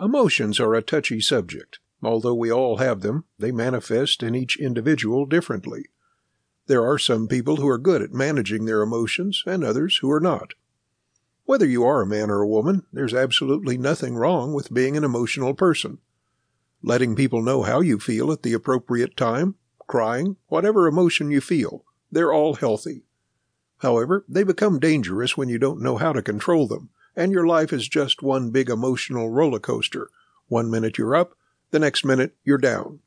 Emotions are a touchy subject. Although we all have them, they manifest in each individual differently. There are some people who are good at managing their emotions and others who are not. Whether you are a man or a woman, there's absolutely nothing wrong with being an emotional person. Letting people know how you feel at the appropriate time, crying, whatever emotion you feel, they're all healthy. However, they become dangerous when you don't know how to control them and your life is just one big emotional roller coaster. One minute you're up, the next minute you're down.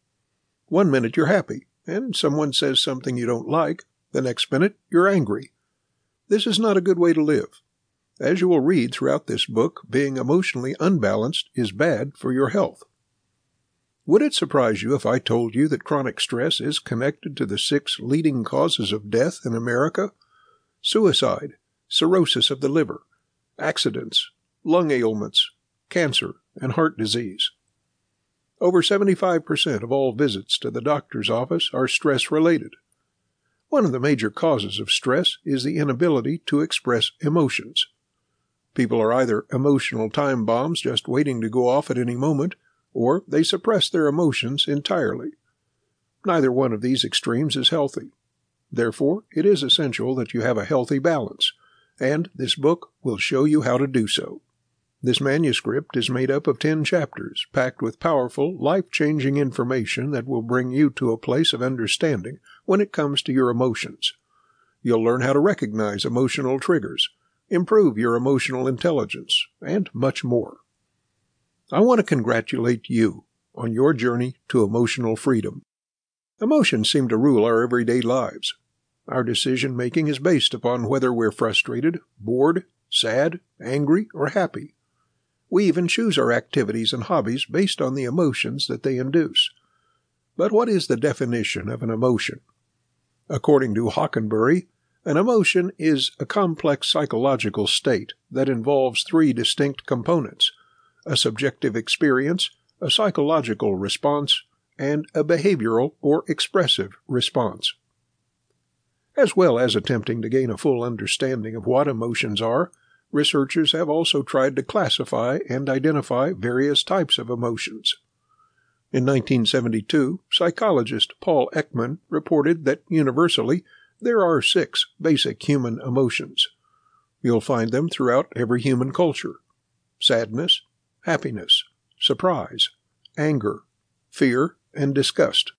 One minute you're happy, and someone says something you don't like, the next minute you're angry. This is not a good way to live. As you will read throughout this book, being emotionally unbalanced is bad for your health. Would it surprise you if I told you that chronic stress is connected to the six leading causes of death in America? Suicide, cirrhosis of the liver, accidents, lung ailments, cancer, and heart disease. Over 75% of all visits to the doctor's office are stress related. One of the major causes of stress is the inability to express emotions. People are either emotional time bombs just waiting to go off at any moment, or they suppress their emotions entirely. Neither one of these extremes is healthy. Therefore, it is essential that you have a healthy balance and this book will show you how to do so. This manuscript is made up of 10 chapters, packed with powerful, life changing information that will bring you to a place of understanding when it comes to your emotions. You'll learn how to recognize emotional triggers, improve your emotional intelligence, and much more. I want to congratulate you on your journey to emotional freedom. Emotions seem to rule our everyday lives. Our decision making is based upon whether we're frustrated, bored, sad, angry, or happy. We even choose our activities and hobbies based on the emotions that they induce. But what is the definition of an emotion? According to Hockenberry, an emotion is a complex psychological state that involves three distinct components a subjective experience, a psychological response, and a behavioral or expressive response. As well as attempting to gain a full understanding of what emotions are, researchers have also tried to classify and identify various types of emotions. In 1972, psychologist Paul Ekman reported that universally there are six basic human emotions. You'll find them throughout every human culture sadness, happiness, surprise, anger, fear, and disgust.